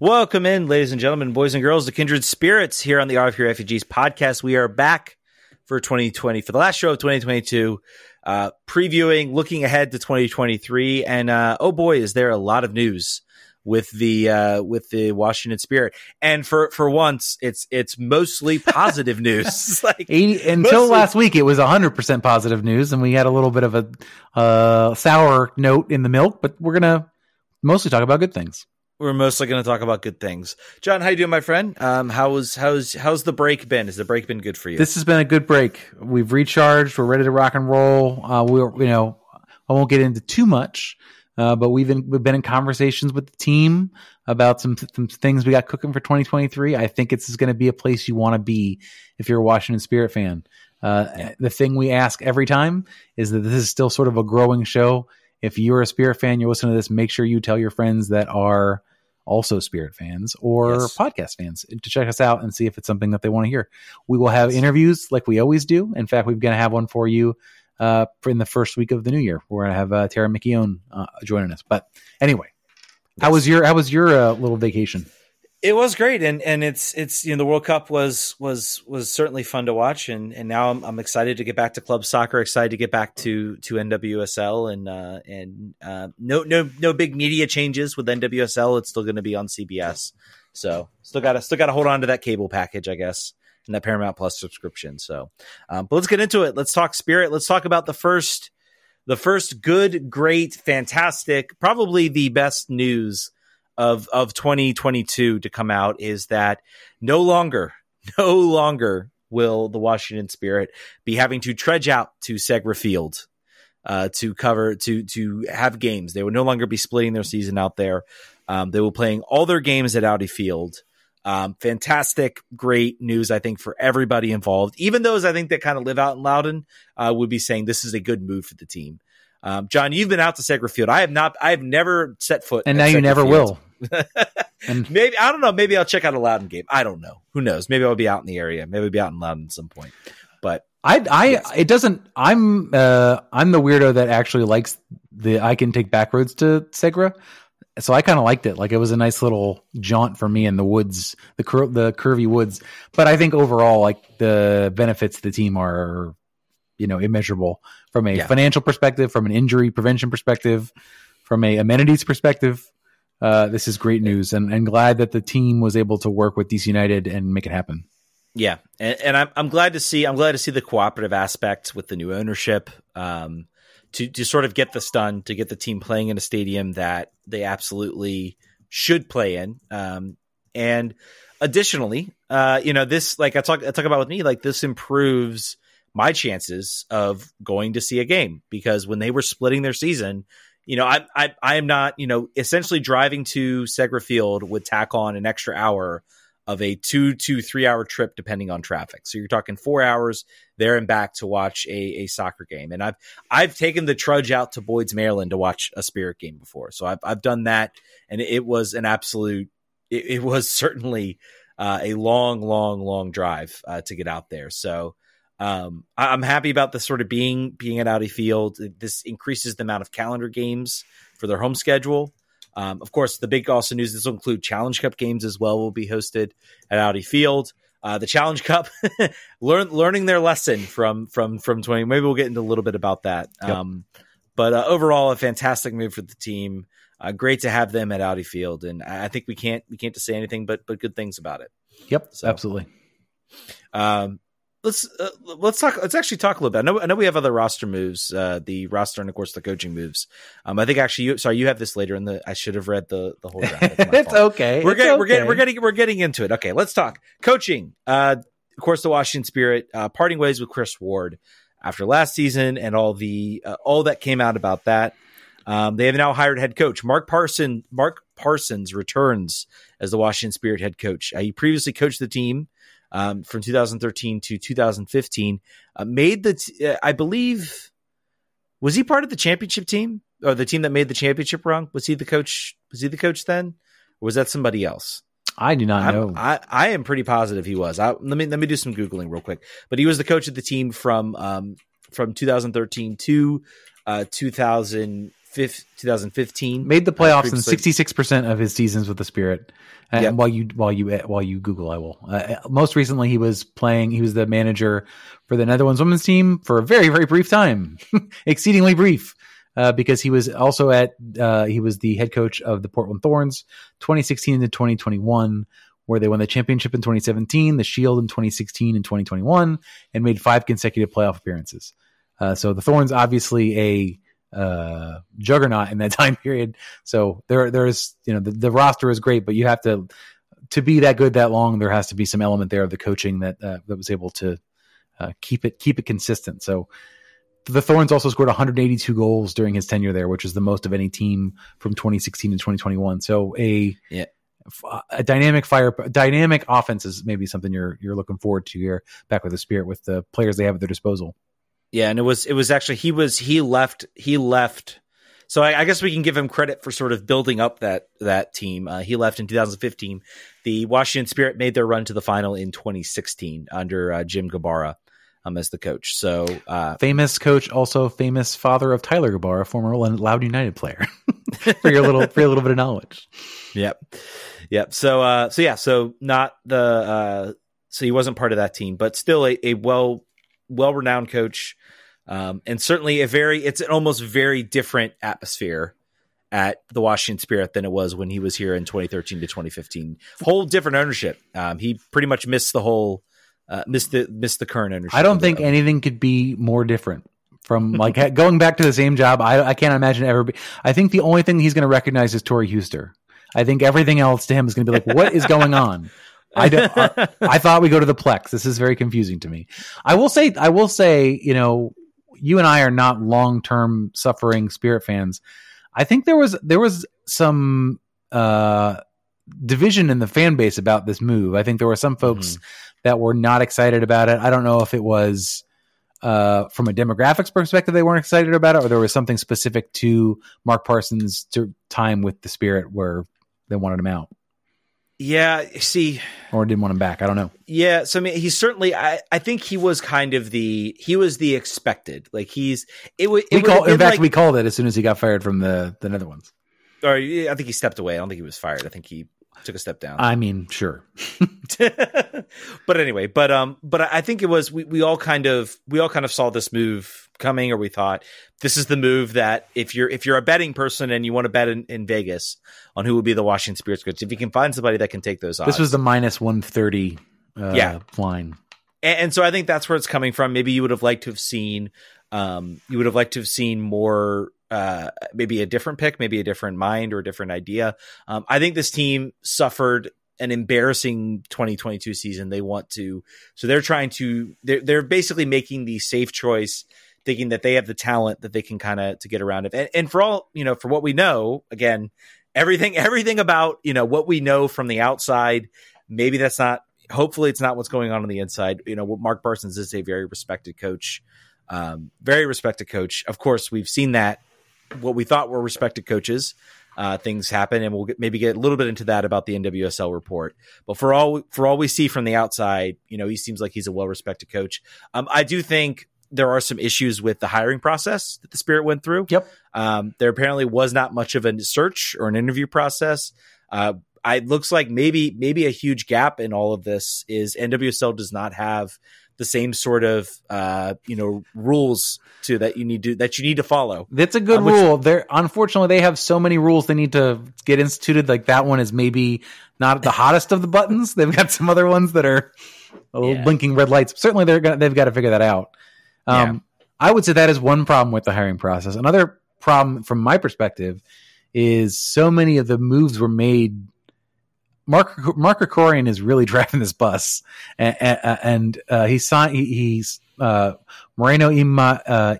Welcome in, ladies and gentlemen, boys and girls, the Kindred Spirits here on the RFK Refugees podcast. We are back for 2020 for the last show of 2022, uh, previewing, looking ahead to 2023, and uh, oh boy, is there a lot of news with the uh, with the Washington Spirit. And for for once, it's it's mostly positive news. like 80, until mostly, last week, it was 100 percent positive news, and we had a little bit of a uh, sour note in the milk. But we're gonna mostly talk about good things. We're mostly going to talk about good things. John, how you doing, my friend? Um, how's how's how's the break been? Has the break been good for you? This has been a good break. We've recharged. We're ready to rock and roll. Uh, we're you know I won't get into too much uh, but we've been, we've been in conversations with the team about some, some things we got cooking for 2023. I think it's going to be a place you want to be if you're a Washington Spirit fan. Uh, yeah. The thing we ask every time is that this is still sort of a growing show. If you're a Spirit fan, you're listening to this, make sure you tell your friends that are also Spirit fans or yes. podcast fans to check us out and see if it's something that they want to hear. We will have interviews like we always do. In fact, we're going to have one for you uh, in the first week of the new year. We're gonna have uh, Tara McKeown uh, joining us. But anyway, yes. how was your how was your uh, little vacation? It was great, and and it's it's you know the World Cup was was was certainly fun to watch, and and now I'm, I'm excited to get back to club soccer, excited to get back to to NWSL, and uh, and uh, no no no big media changes with NWSL. It's still going to be on CBS, so still got to still got to hold on to that cable package, I guess and that Paramount Plus subscription. So, um, but let's get into it. Let's talk Spirit. Let's talk about the first, the first good, great, fantastic, probably the best news of of 2022 to come out is that no longer, no longer will the Washington Spirit be having to trudge out to Segra Field uh, to cover to to have games. They will no longer be splitting their season out there. Um, they will playing all their games at Audi Field. Um, fantastic, great news, I think, for everybody involved. Even those I think that kind of live out in Loudoun uh, would be saying this is a good move for the team. Um, John, you've been out to Segra Field. I have not. I have never set foot. And now you never Field. will. And maybe I don't know. Maybe I'll check out a Loudoun game. I don't know. Who knows? Maybe I'll be out in the area. Maybe I'll be out in Loudoun at some point. But I, I, yes. it doesn't. I'm, uh, I'm the weirdo that actually likes the. I can take back roads to Segra so I kind of liked it. Like it was a nice little jaunt for me in the woods, the cur- the curvy woods. But I think overall, like the benefits to the team are, you know, immeasurable from a yeah. financial perspective, from an injury prevention perspective, from a amenities perspective. Uh, this is great news, and, and glad that the team was able to work with DC United and make it happen. Yeah, and, and I'm I'm glad to see I'm glad to see the cooperative aspect with the new ownership. Um, to to sort of get this done, to get the team playing in a stadium that they absolutely should play in. Um, and additionally, uh, you know, this like I talk I talk about with me, like this improves my chances of going to see a game because when they were splitting their season, you know, I I I am not, you know, essentially driving to Segra Field would tack on an extra hour of a two to three hour trip depending on traffic. So you're talking four hours there and back to watch a, a soccer game. And I've I've taken the trudge out to Boyd's, Maryland to watch a Spirit game before. So I've I've done that, and it was an absolute. It, it was certainly uh, a long, long, long drive uh, to get out there. So. Um, I, am happy about the sort of being being at Audi Field. This increases the amount of calendar games for their home schedule. Um, of course, the big also news this will include Challenge Cup games as well. Will be hosted at Audi Field. Uh, the Challenge Cup, learn learning their lesson from from from twenty. Maybe we'll get into a little bit about that. Yep. Um, but uh, overall, a fantastic move for the team. Uh, great to have them at Audi Field, and I think we can't we can't just say anything but but good things about it. Yep, so, absolutely. Um, let's uh, let's talk. Let's actually talk a little bit. I know, I know we have other roster moves, uh, the roster and of course the coaching moves. Um, I think actually, you, sorry, you have this later in the. I should have read the the whole draft. it's okay. We're getting okay. we're getting we're getting we're getting into it. Okay, let's talk coaching. Uh, of course, the Washington Spirit uh, parting ways with Chris Ward after last season and all the uh, all that came out about that. Um, they have now hired head coach Mark Parson. Mark Parsons returns as the Washington Spirit head coach. Uh, he previously coached the team um, from 2013 to 2015. Uh, made the, t- uh, I believe, was he part of the championship team or the team that made the championship run? Was he the coach? Was he the coach then, or was that somebody else? I do not know. I, I am pretty positive he was. I, let me let me do some googling real quick. But he was the coach of the team from um, from 2013 to uh, 2015 2015. Made the playoffs in sixty six percent of his seasons with the Spirit. And Yep. while you while you while you Google, I will. Uh, most recently, he was playing. He was the manager for the Netherlands women's team for a very very brief time, exceedingly brief, uh, because he was also at. Uh, he was the head coach of the Portland Thorns, 2016 to 2021, where they won the championship in 2017, the Shield in 2016 and 2021, and made five consecutive playoff appearances. Uh, so the Thorns obviously a uh, juggernaut in that time period. So there, there's, you know, the, the roster is great, but you have to, to be that good that long, there has to be some element there of the coaching that, uh, that was able to uh, keep it, keep it consistent. So the Thorns also scored 182 goals during his tenure there, which is the most of any team from 2016 to 2021. So a, Yeah. a dynamic fire, dynamic offense is maybe something you're, you're looking forward to here back with the spirit with the players they have at their disposal. Yeah, and it was it was actually he was he left he left. So I, I guess we can give him credit for sort of building up that that team. Uh, he left in 2015. The Washington Spirit made their run to the final in 2016 under uh, Jim Gabarra um, as the coach. So uh, famous coach, also famous father of Tyler Gabar, a former Loud United player. for your little for your little bit of knowledge. Yep. Yep. So uh so yeah, so not the uh so he wasn't part of that team, but still a, a well well renowned coach. Um and certainly a very it's an almost very different atmosphere at the Washington Spirit than it was when he was here in 2013 to 2015. Whole different ownership. Um he pretty much missed the whole uh missed the missed the current ownership. I don't think anything could be more different from like going back to the same job. I I can't imagine ever. Be, I think the only thing he's going to recognize is Tori Huster. I think everything else to him is going to be like, what is going on? I don't. I, I thought we go to the Plex. This is very confusing to me. I will say. I will say. You know, you and I are not long term suffering Spirit fans. I think there was there was some uh division in the fan base about this move. I think there were some folks that were not excited about it. I don't know if it was uh, from a demographics perspective they weren't excited about it, or there was something specific to Mark Parsons' time with the Spirit where they wanted him out Yeah, see, or didn't want him back. I don't know. Yeah, so I mean, he's certainly. I, I think he was kind of the he was the expected. Like he's it would. It We call, in fact, like- we called it as soon as he got fired from the the Netherlands. or I think he stepped away. I don't think he was fired. I think he took a step down. I mean, sure. but anyway, but um, but I think it was we, we all kind of we all kind of saw this move coming, or we thought this is the move that if you're if you're a betting person and you want to bet in, in Vegas on who would be the Washington Spirits coach, if you can find somebody that can take those odds, This was the minus one thirty. Uh, Yeah. line. and, and so I think that's where it's coming from. Maybe you would have liked to have seen, um, you would have liked to have seen more, uh, maybe a different pick, maybe a different mind or a different idea. Um, I think this team suffered an embarrassing 2022 season. They want to, so they're trying to, they're they're basically making the safe choice, thinking that they have the talent that they can kind of to get around it. And, and for all you know, for what we know, again, everything everything about you know what we know from the outside, maybe that's not hopefully it's not what's going on on the inside. You know, what Mark Parsons is a very respected coach, um, very respected coach. Of course, we've seen that what we thought were respected coaches. Uh, things happen, and we'll get, maybe get a little bit into that about the NWSL report. But for all for all we see from the outside, you know, he seems like he's a well respected coach. Um, I do think there are some issues with the hiring process that the Spirit went through. Yep. Um, there apparently was not much of a search or an interview process. Uh, it looks like maybe maybe a huge gap in all of this is NWSL does not have the same sort of uh, you know rules to that you need to that you need to follow. That's a good Uh, which- rule. They're unfortunately they have so many rules they need to get instituted. Like that one is maybe not the hottest of the buttons. They've got some other ones that are a little Yeah. blinking red lights. Certainly they're gonna they've got to figure that out. Um, I would say that is one problem with the hiring process. Another problem from my perspective is so many of the moves were made. Mark Mark Krikorian is really driving this bus, and, and uh, he signed. He, he's uh, Morinao Ima, uh,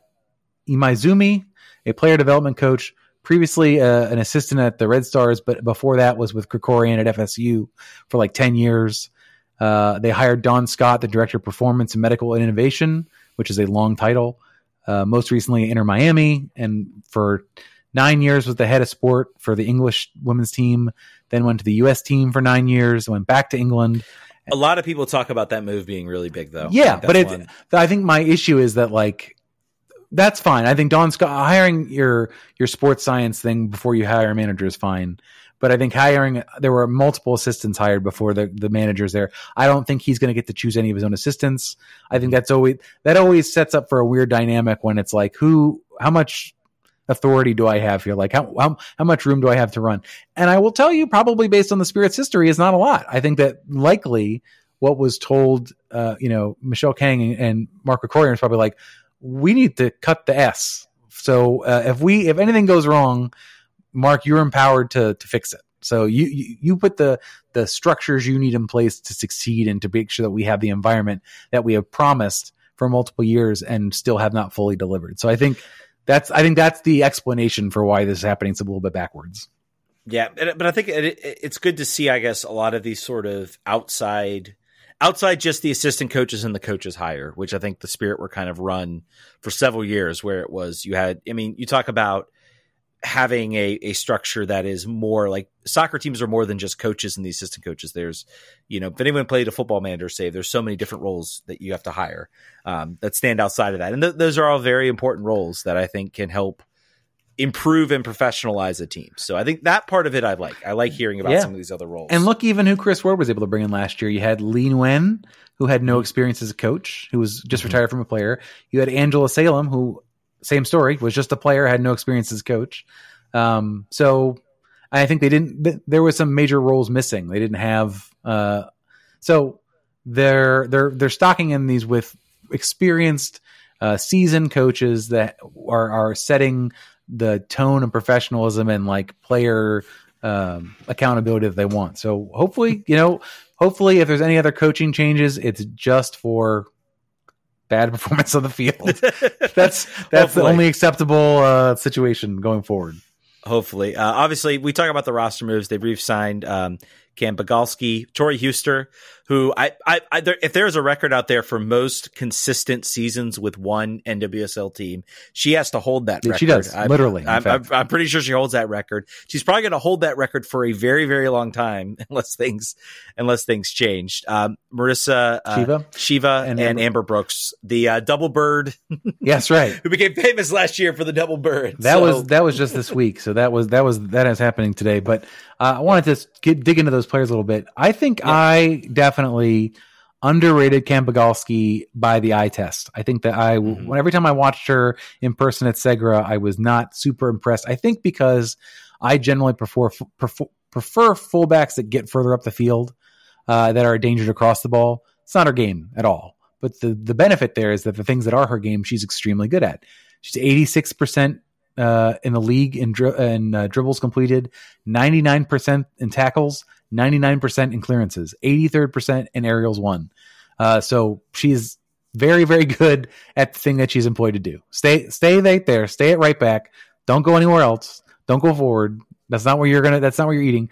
Imaizumi, a player development coach, previously uh, an assistant at the Red Stars, but before that was with Krikorian at FSU for like 10 years. Uh, they hired Dawn Scott, the director of performance and medical innovation, which is a long title. Uh, most recently, Inter Miami, and for nine years was the head of sport for the English women's team. Then went to the U.S. team for nine years. Went back to England. A lot of people talk about that move being really big, though. Yeah, but it, I think my issue is that like that's fine. I think Dawn Scott hiring your your sports science thing before you hire a manager is fine. But I think hiring there were multiple assistants hired before the the managers there. I don't think he's going to get to choose any of his own assistants. I think that's always that always sets up for a weird dynamic when it's like who how much authority do I have here? Like how, how how much room do I have to run? And I will tell you, probably based on the Spirit's history, is not a lot. I think that likely what was told, uh, you know, Michelle Kang and Mark Krikorian is probably like, we need to cut the S. So uh, if we if anything goes wrong, Mark, you're empowered to to fix it. So you, you you put the the structures you need in place to succeed and to make sure that we have the environment that we have promised for multiple years and still have not fully delivered. So I think that's I think that's the explanation for why this is happening. It's a little bit backwards. Yeah, but I think it, it's good to see. I guess a lot of these sort of outside, outside just the assistant coaches and the coaches hire, which I think the Spirit were kind of run for several years, where it was you had. I mean, you talk about having a, a structure that is more like soccer teams are more than just coaches and the assistant coaches. There's, you know, if anyone played a football manager, say there's so many different roles that you have to hire um, that stand outside of that. And th- those are all very important roles that I think can help improve and professionalize a team. So I think that part of it I like. I like hearing about yeah. some of these other roles. And look, even who Chris Ward was able to bring in last year. You had Lee Nguyen, who had no mm-hmm. experience as a coach, who was just mm-hmm. retired from a player. You had Angela Salem, who same story, was just a player, had no experience as coach. Um, so I think they didn't. There was some major roles missing. They didn't have. Uh, so they're they're they're stocking in these with experienced, uh, seasoned coaches that are are setting the tone and professionalism and like player um, accountability that they want. So hopefully, you know, hopefully, if there's any other coaching changes, it's just for bad performance on the field. that's that's the only acceptable uh, situation going forward. Hopefully, uh, obviously, we talk about the roster moves. They've re-signed um, Cam Biegalski, Tori Huster, who I, I, I there, if there's a record out there for most consistent seasons with one NWSL team, she has to hold that record. She does, I'm, literally. I'm, I'm, I'm, pretty sure she holds that record. She's probably going to hold that record for a very, very long time, unless things, unless things change. Um, Marissa uh, Sheva, Sheva and, and Amber. Amber. Brooks, the uh, double bird. yes, right. who became famous last year for the double bird. That so. was that was just this week. So that was that was that is happening today. But uh, I wanted to get, dig into those players a little bit. I think yeah. I definitely underrated Cam Biegalski by the eye test. I think that I, mm-hmm. when every time I watched her in person at Segra, I was not super impressed. I think because I generally prefer prefer, prefer fullbacks that get further up the field, uh, that are a danger to cross the ball. It's not her game at all. But the the benefit there is that the things that are her game, she's extremely good at. She's eighty six percent uh, in the league in, dri- in uh, dribbles completed, 99% in tackles, 99% in clearances, 83rd percent in aerials won. Uh, so she's very, very good at the thing that she's employed to do. Stay, stay right there. Stay at right back. Don't go anywhere else. Don't go forward. That's not where you're gonna. That's not where you're eating.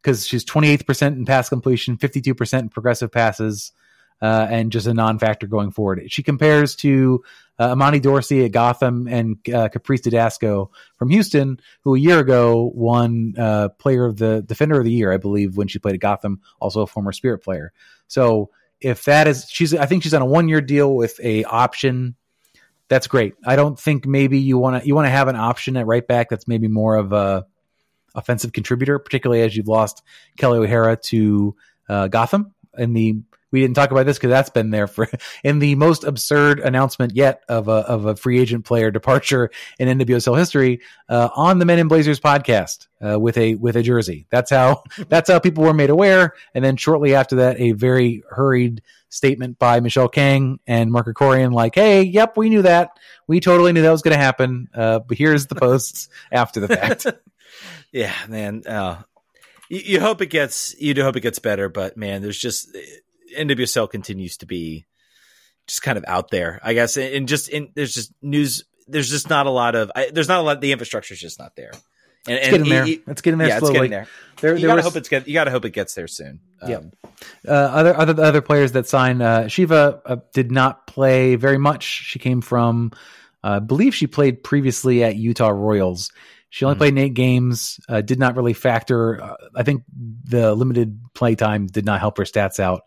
Because she's 28th percent in pass completion, 52 percent in progressive passes, uh, and just a non-factor going forward. She compares to uh, Imani Dorsey at Gotham and uh, Caprice Dydasco from Houston, who a year ago won uh, Player of the Defender of the Year, I believe, when she played at Gotham, also a former Spirit player. So if that is, she's, I think she's on a one-year deal with a option. That's great. I don't think maybe you want to you want to have an option at right back that's maybe more of a offensive contributor, particularly as you've lost Kelley O'Hara to uh, Gotham in the we didn't talk about this because that's been there for in the most absurd announcement yet of a of a free agent player departure in NWSL history uh, on the Men in Blazers podcast uh, with a with a jersey. That's how that's how people were made aware. And then shortly after that, a very hurried statement by Michelle Kang and Mark Krikorian, like, "Hey, yep, we knew that. We totally knew that was going to happen. Uh, but here's the posts after the fact." yeah, man. Uh, you, you, hope it gets you do hope it gets better, but man, there's just NWSL continues to be just kind of out there, I guess. And just in, there's just news. There's just not a lot of. I, there's not a lot. The infrastructure is just not there. And, it's getting there. it's getting there. Yeah, slowly. it's getting there. there you gotta was, hope it's get. You gotta hope it gets there soon. Um, yeah. Uh, other other other players that signed. Uh, Sheva uh, did not play very much. She came from. Uh, I believe she played previously at Utah Royals. She only mm-hmm. played eight games. Uh, did not really factor. Uh, I think the limited play time did not help her stats out.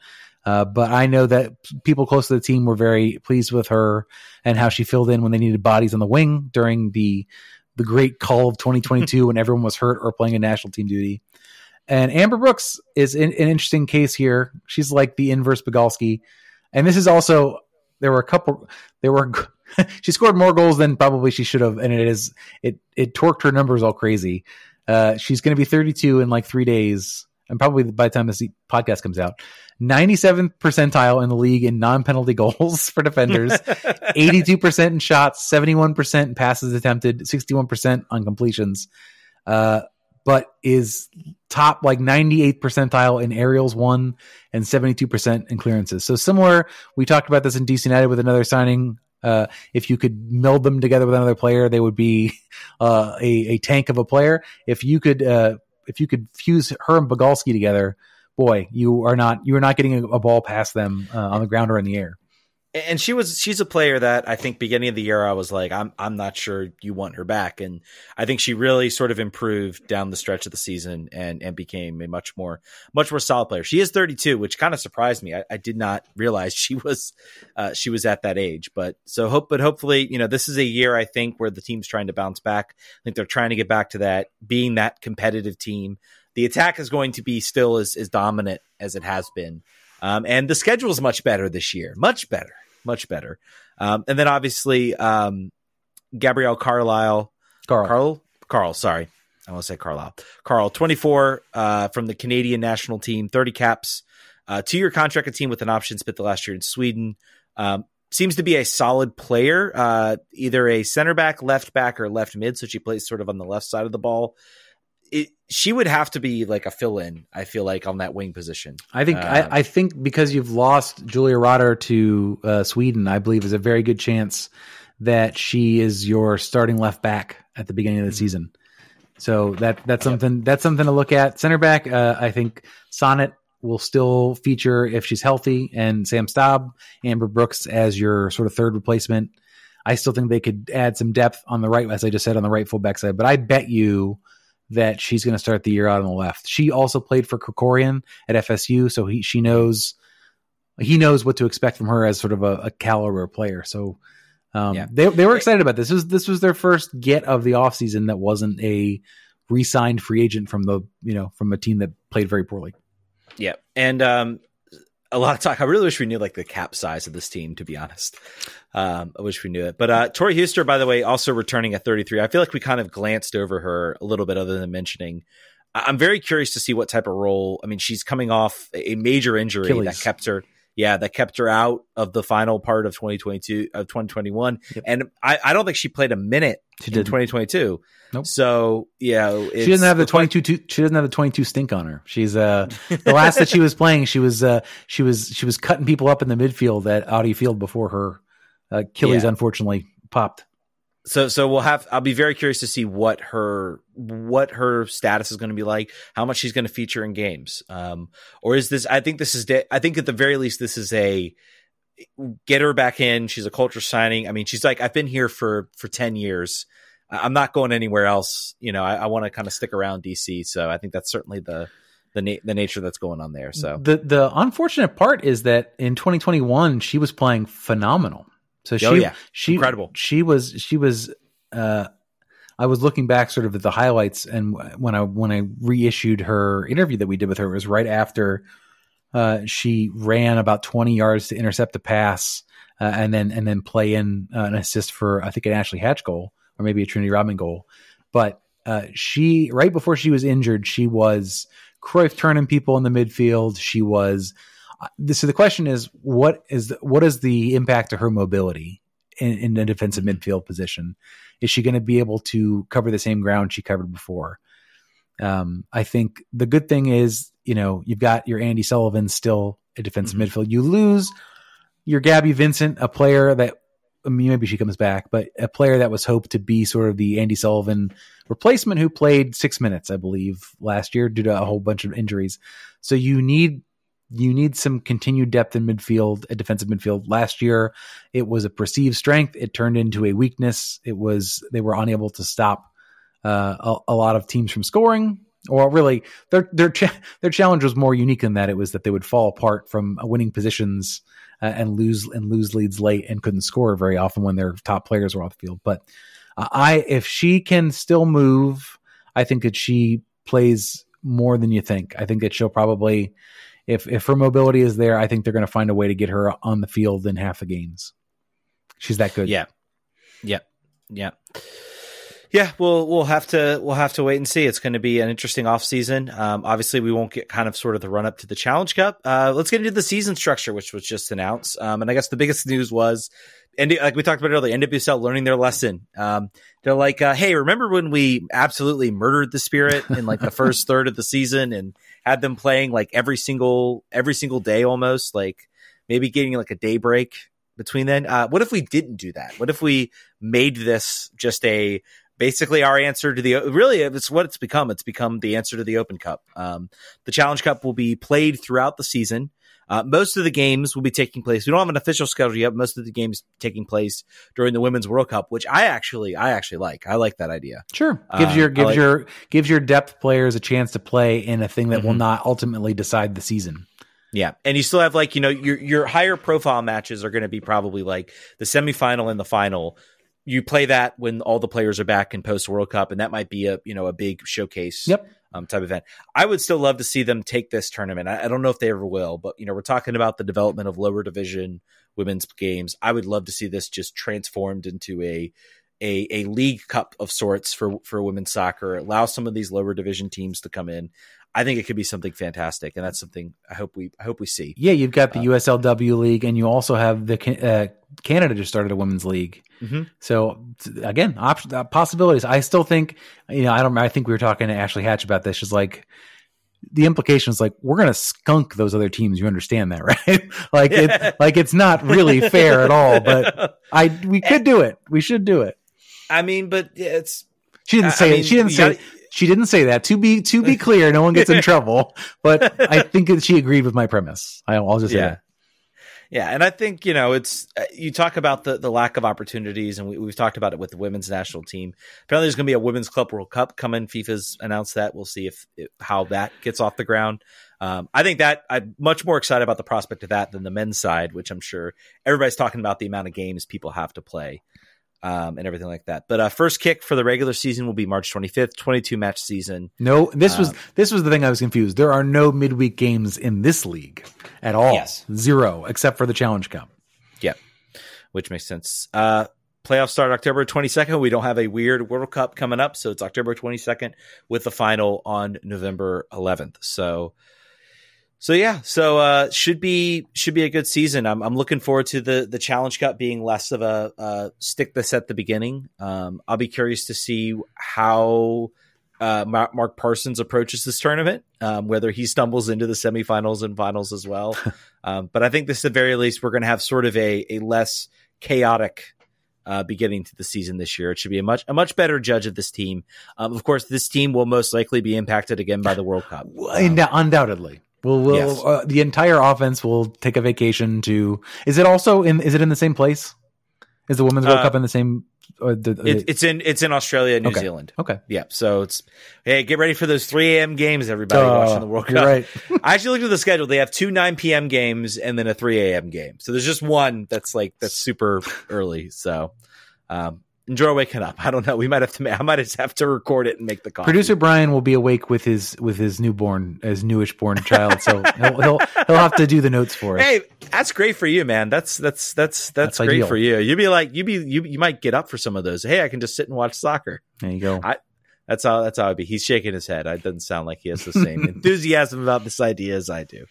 Uh, but I know that people close to the team were very pleased with her and how she filled in when they needed bodies on the wing during the the great call of 2022 when everyone was hurt or playing a national team duty. And Amber Brooks is in, an interesting case here. She's like the inverse Bogosky. And this is also there were a couple there were she scored more goals than probably she should have and it is it it torqued her numbers all crazy. Uh, she's going to be 32 in like 3 days and probably by the time this podcast comes out. 97th percentile in the league in non-penalty goals for defenders, 82% in shots, 71% in passes attempted, 61% on completions. Uh, but is top like 98th percentile in aerials won and 72% in clearances. So similar, we talked about this in DC United with another signing. Uh, if you could meld them together with another player, they would be uh, a, a tank of a player. If you could, uh, if you could fuse her and Bogosky together, boy, you are not you are not getting a, a ball past them uh, on the ground or in the air and she was she's a player that I think beginning of the year I was like I'm I'm not sure you want her back and I think she really sort of improved down the stretch of the season and and became a much more much more solid player. She is 32, which kind of surprised me. I, I did not realize she was uh, she was at that age. But so hope but hopefully you know this is a year I think where the team's trying to bounce back. I think they're trying to get back to that being that competitive team. The attack is going to be still as as dominant as it has been. Um, and the schedule is much better this year, much better, much better. Um, and then obviously um, Gabrielle Carlisle, Carle, Carle, Carle. Sorry, I want to say Carlisle. Carle, twenty four uh, from the Canadian national team, thirty caps, uh, two year contract, a team with an option spent the last year in Sweden. Um, seems to be a solid player, uh, either a center back, left back, or left mid. So she plays sort of on the left side of the ball it, she would have to be like a fill in. I feel like on that wing position. I think uh, I, I, think because you've lost Julia Roddar to uh, Sweden, I believe is a very good chance that she is your starting left back at the beginning of the mm-hmm. season. So that that's something that's something to look at. Center back, uh, I think Sonnett will still feature if she's healthy, and Sam Staab, Amber Brooks as your sort of third replacement. I still think they could add some depth on the right, as I just said, on the right fullback side. But I bet you that she's going to start the year out on the left. She also played for Krikorian at FSU, so he she knows he knows what to expect from her as sort of a, a caliber player. So um, yeah. they they were excited about this. This was this was their first get of the offseason that wasn't a re-signed free agent from the you know from a team that played very poorly. Yeah, and um, a lot of talk. I really wish we knew like the cap size of this team, to be honest. Um, I wish we knew it. But uh, Tori Huster, by the way, also returning at 33. I feel like we kind of glanced over her a little bit, other than mentioning. I'm very curious to see what type of role. I mean, she's coming off a major injury Achilles. that kept her yeah, that kept her out of the final part of 2022 of 2021. Yep. And I, I don't think she played a minute she in 2022. Nope. So yeah, she doesn't have the 22. Two, she doesn't have the 22 stink on her. She's uh the last that she was playing. She was uh she was she was cutting people up in the midfield at Audi Field before her uh, Achilles yeah. unfortunately popped so so we'll have i'll be very curious to see what her what her status is going to be like how much she's going to feature in games. Um or is this i think this is de- i think at the very least this is a get her back in. She's a culture signing. I mean she's like i've been here for for 10 years. I'm not going anywhere else. You know i, I want to kind of stick around dc so i think that's certainly the the, na- the nature that's going on there. So the the unfortunate part is that in 2021 she was playing phenomenal so oh, she, oh, yeah. she, incredible. She was, she was, uh, I was looking back sort of at the highlights and when I, when I reissued her interview that we did with her, it was right after, uh, she ran about 20 yards to intercept the pass, uh, and then, and then play in uh, an assist for, I think an Ashley Hatch goal or maybe a Trinity Rodman goal. But, uh, she, right before she was injured, she was Cruyff turning people in the midfield. She was, so the question is, what is the, what is the impact to her mobility in, in a defensive midfield position? Is she going to be able to cover the same ground she covered before? Um, I think the good thing is, you know, you've got your Andi Sullivan still a defensive mm-hmm. midfield. You lose your Gaby Vincent, a player that I mean, maybe she comes back, but a player that was hoped to be sort of the Andi Sullivan replacement who played six minutes, I believe, last year due to a whole bunch of injuries. So you need you need some continued depth in midfield, a defensive midfield. Last year, it was a perceived strength. It turned into a weakness. It was they were unable to stop uh, a, a, lot of teams from scoring. Or really, their their their challenge was more unique in that it was that they would fall apart from winning positions uh, and lose and lose leads late and couldn't score very often when their top players were off the field. But uh, I, if she can still move, I think that she plays more than you think. I think that she'll probably, if if her mobility is there, I think they're going to find a way to get her on the field in half the games. She's that good. Yeah, yeah, yeah. Yeah, we'll we'll have to we'll have to wait and see. It's going to be an interesting off season. Um, obviously, we won't get kind of sort of the run up to the Challenge Cup. Uh, let's get into the season structure, which was just announced. Um, and I guess the biggest news was, and like we talked about earlier, NWSL learning their lesson. Um, they're like, uh, hey, remember when we absolutely murdered the Spirit in like the first third of the season and had them playing like every single every single day almost, like maybe getting like a day break between then. Uh, what if we didn't do that? What if we made this just a basically our answer to the really it's what it's become it's become the answer to the open cup. Um, the challenge cup will be played throughout the season. Uh, most of the games will be taking place we don't have an official schedule yet most of the games taking place during the women's world cup which i actually i actually like. I like that idea. Sure. Gives your um, gives like, your gives your depth players a chance to play in a thing that mm-hmm. will not ultimately decide the season. Yeah, and you still have like you know your your higher profile matches are going to be probably like the semifinal and the final, you play that when all the players are back in post World Cup, and that might be a you know a big showcase. Yep. Um, type event. I would still love to see them take this tournament. I, I, don't know if they ever will, but you know we're talking about the development of lower division women's games. I would love to see this just transformed into a a, a league cup of sorts for for women's soccer. Allow some of these lower division teams to come in. I think it could be something fantastic, and that's something I hope we I hope we see. Yeah, you've got the uh, USLW league, and you also have the uh, Canada just started a women's league. Mm-hmm. So again, op- uh, possibilities. I still think you know I don't. I think we were talking to Ashley Hatch about this. She's like the implication is like we're going to skunk those other teams. You understand that, right? like it, like it's not really fair at all. But I we could do it. We should do it. I mean, but it's she didn't say I mean, She didn't say. Gotta, she didn't say that. To be to be clear, no one gets in trouble. But I think that she agreed with my premise. I, will just say yeah. that. Yeah, and I think you know it's uh, you talk about the the lack of opportunities, and we, have talked about it with the women's national team. Apparently, there's going to be a women's club World Cup coming. FIFA's announced that. We'll see if, if how that gets off the ground. Um, I think that I'm much more excited about the prospect of that than the men's side, which I'm sure everybody's talking about the amount of games people have to play um, and everything like that. But uh, first kick for the regular season will be March 25th, 22 match season. No, this was um, this was the thing I was confused. There are no midweek games in this league at all. Yes, zero except for the Challenge Cup. Yeah, which makes sense. Uh, playoffs start October 22nd. We don't have a weird World Cup coming up, so it's October 22nd with the final on November 11th. So so yeah, so uh, should be should be a good season. I'm I'm looking forward to the the Challenge Cup being less of a uh, stick this at the beginning. Um, I'll be curious to see how uh, Mark Parsons approaches this tournament, um, whether he stumbles into the semifinals and finals as well. um, but I think this, at the very least, we're going to have sort of a a less chaotic uh, beginning to the season this year. It should be a much a much better judge of this team. Um, of course, this team will most likely be impacted again by the World Cup. Um, undoubtedly, We'll, we'll yes. uh, the entire offense will take a vacation to. Is it also in? Is it in the same place? Is the Women's World uh, Cup in the same? Uh, the, it, it's in it's in Australia, New okay. Zealand. Okay, yeah. So it's hey, get ready for those three a.m. games, everybody watching the World Cup. Right. I actually looked at the schedule. They have two nine p.m. games and then a three a.m. game. So there's just one that's like that's super early. So um, enjoy waking up. I don't know. We might have to. I might just have to record it and make the call. Producer Brian will be awake with his with his newborn, his newish born child. So he'll, he'll, he'll have to do the notes for us. Hey, that's great for you, man. That's that's that's that's, that's great ideal. for you. You'd be like you'd be you you might get up for some of those. Hey, I can just sit and watch soccer. There you go. I, that's how that's how I'd be. He's shaking his head. It doesn't sound like he has the same enthusiasm about this idea as I do.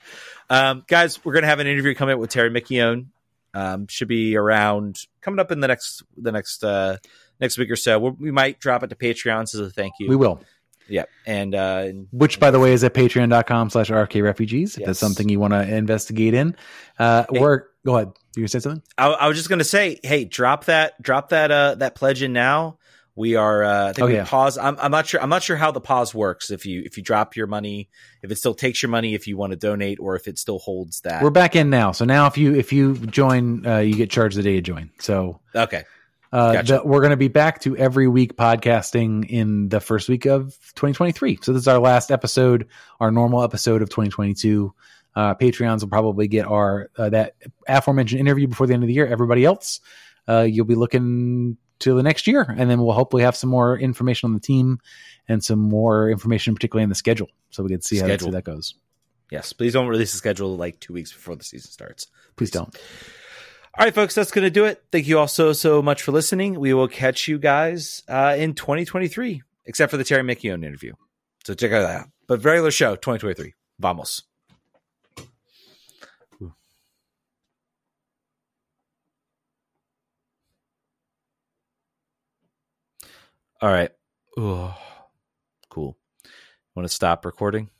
Um, guys, we're gonna have an interview coming up with Terry McKeown. Um, should be around coming up in the next the next uh, next week or so. we we might drop it to Patreon as a thank you. We will. Yeah. And, uh, which by the way is at patreon.com slash RK refugees. If that's something you want to investigate in, uh, hey, or go ahead. You say something? I, I was just going to say, Hey, drop that, drop that, uh, that pledge in now. We are, uh, I think oh, we yeah. pause. I'm, I'm not sure. I'm not sure how the pause works. If you, if you drop your money, if it still takes your money, if you want to donate, or if it still holds that. We're back in now. So now if you, if you join, uh, you get charged the day you join. So, okay. Uh, Gotcha. that we're going to be back to every week podcasting in the first week of 2023. So this is our last episode, our normal episode of 2022. Uh, Patreons will probably get our uh, that aforementioned interview before the end of the year. Everybody else, uh, you'll be looking to the next year, and then we'll hopefully have some more information on the team and some more information, particularly in the schedule, so we can see how, Schedule. see that goes. Yes, please don't release the schedule like two weeks before the season starts. Please don't. All right, folks, that's going to do it. Thank you all so, so much for listening. We will catch you guys uh, in 2023, except for the Terry McKeown interview. So check out that out. But regular show, 2023. Vamos. All right. Ooh. Cool. Want to stop recording?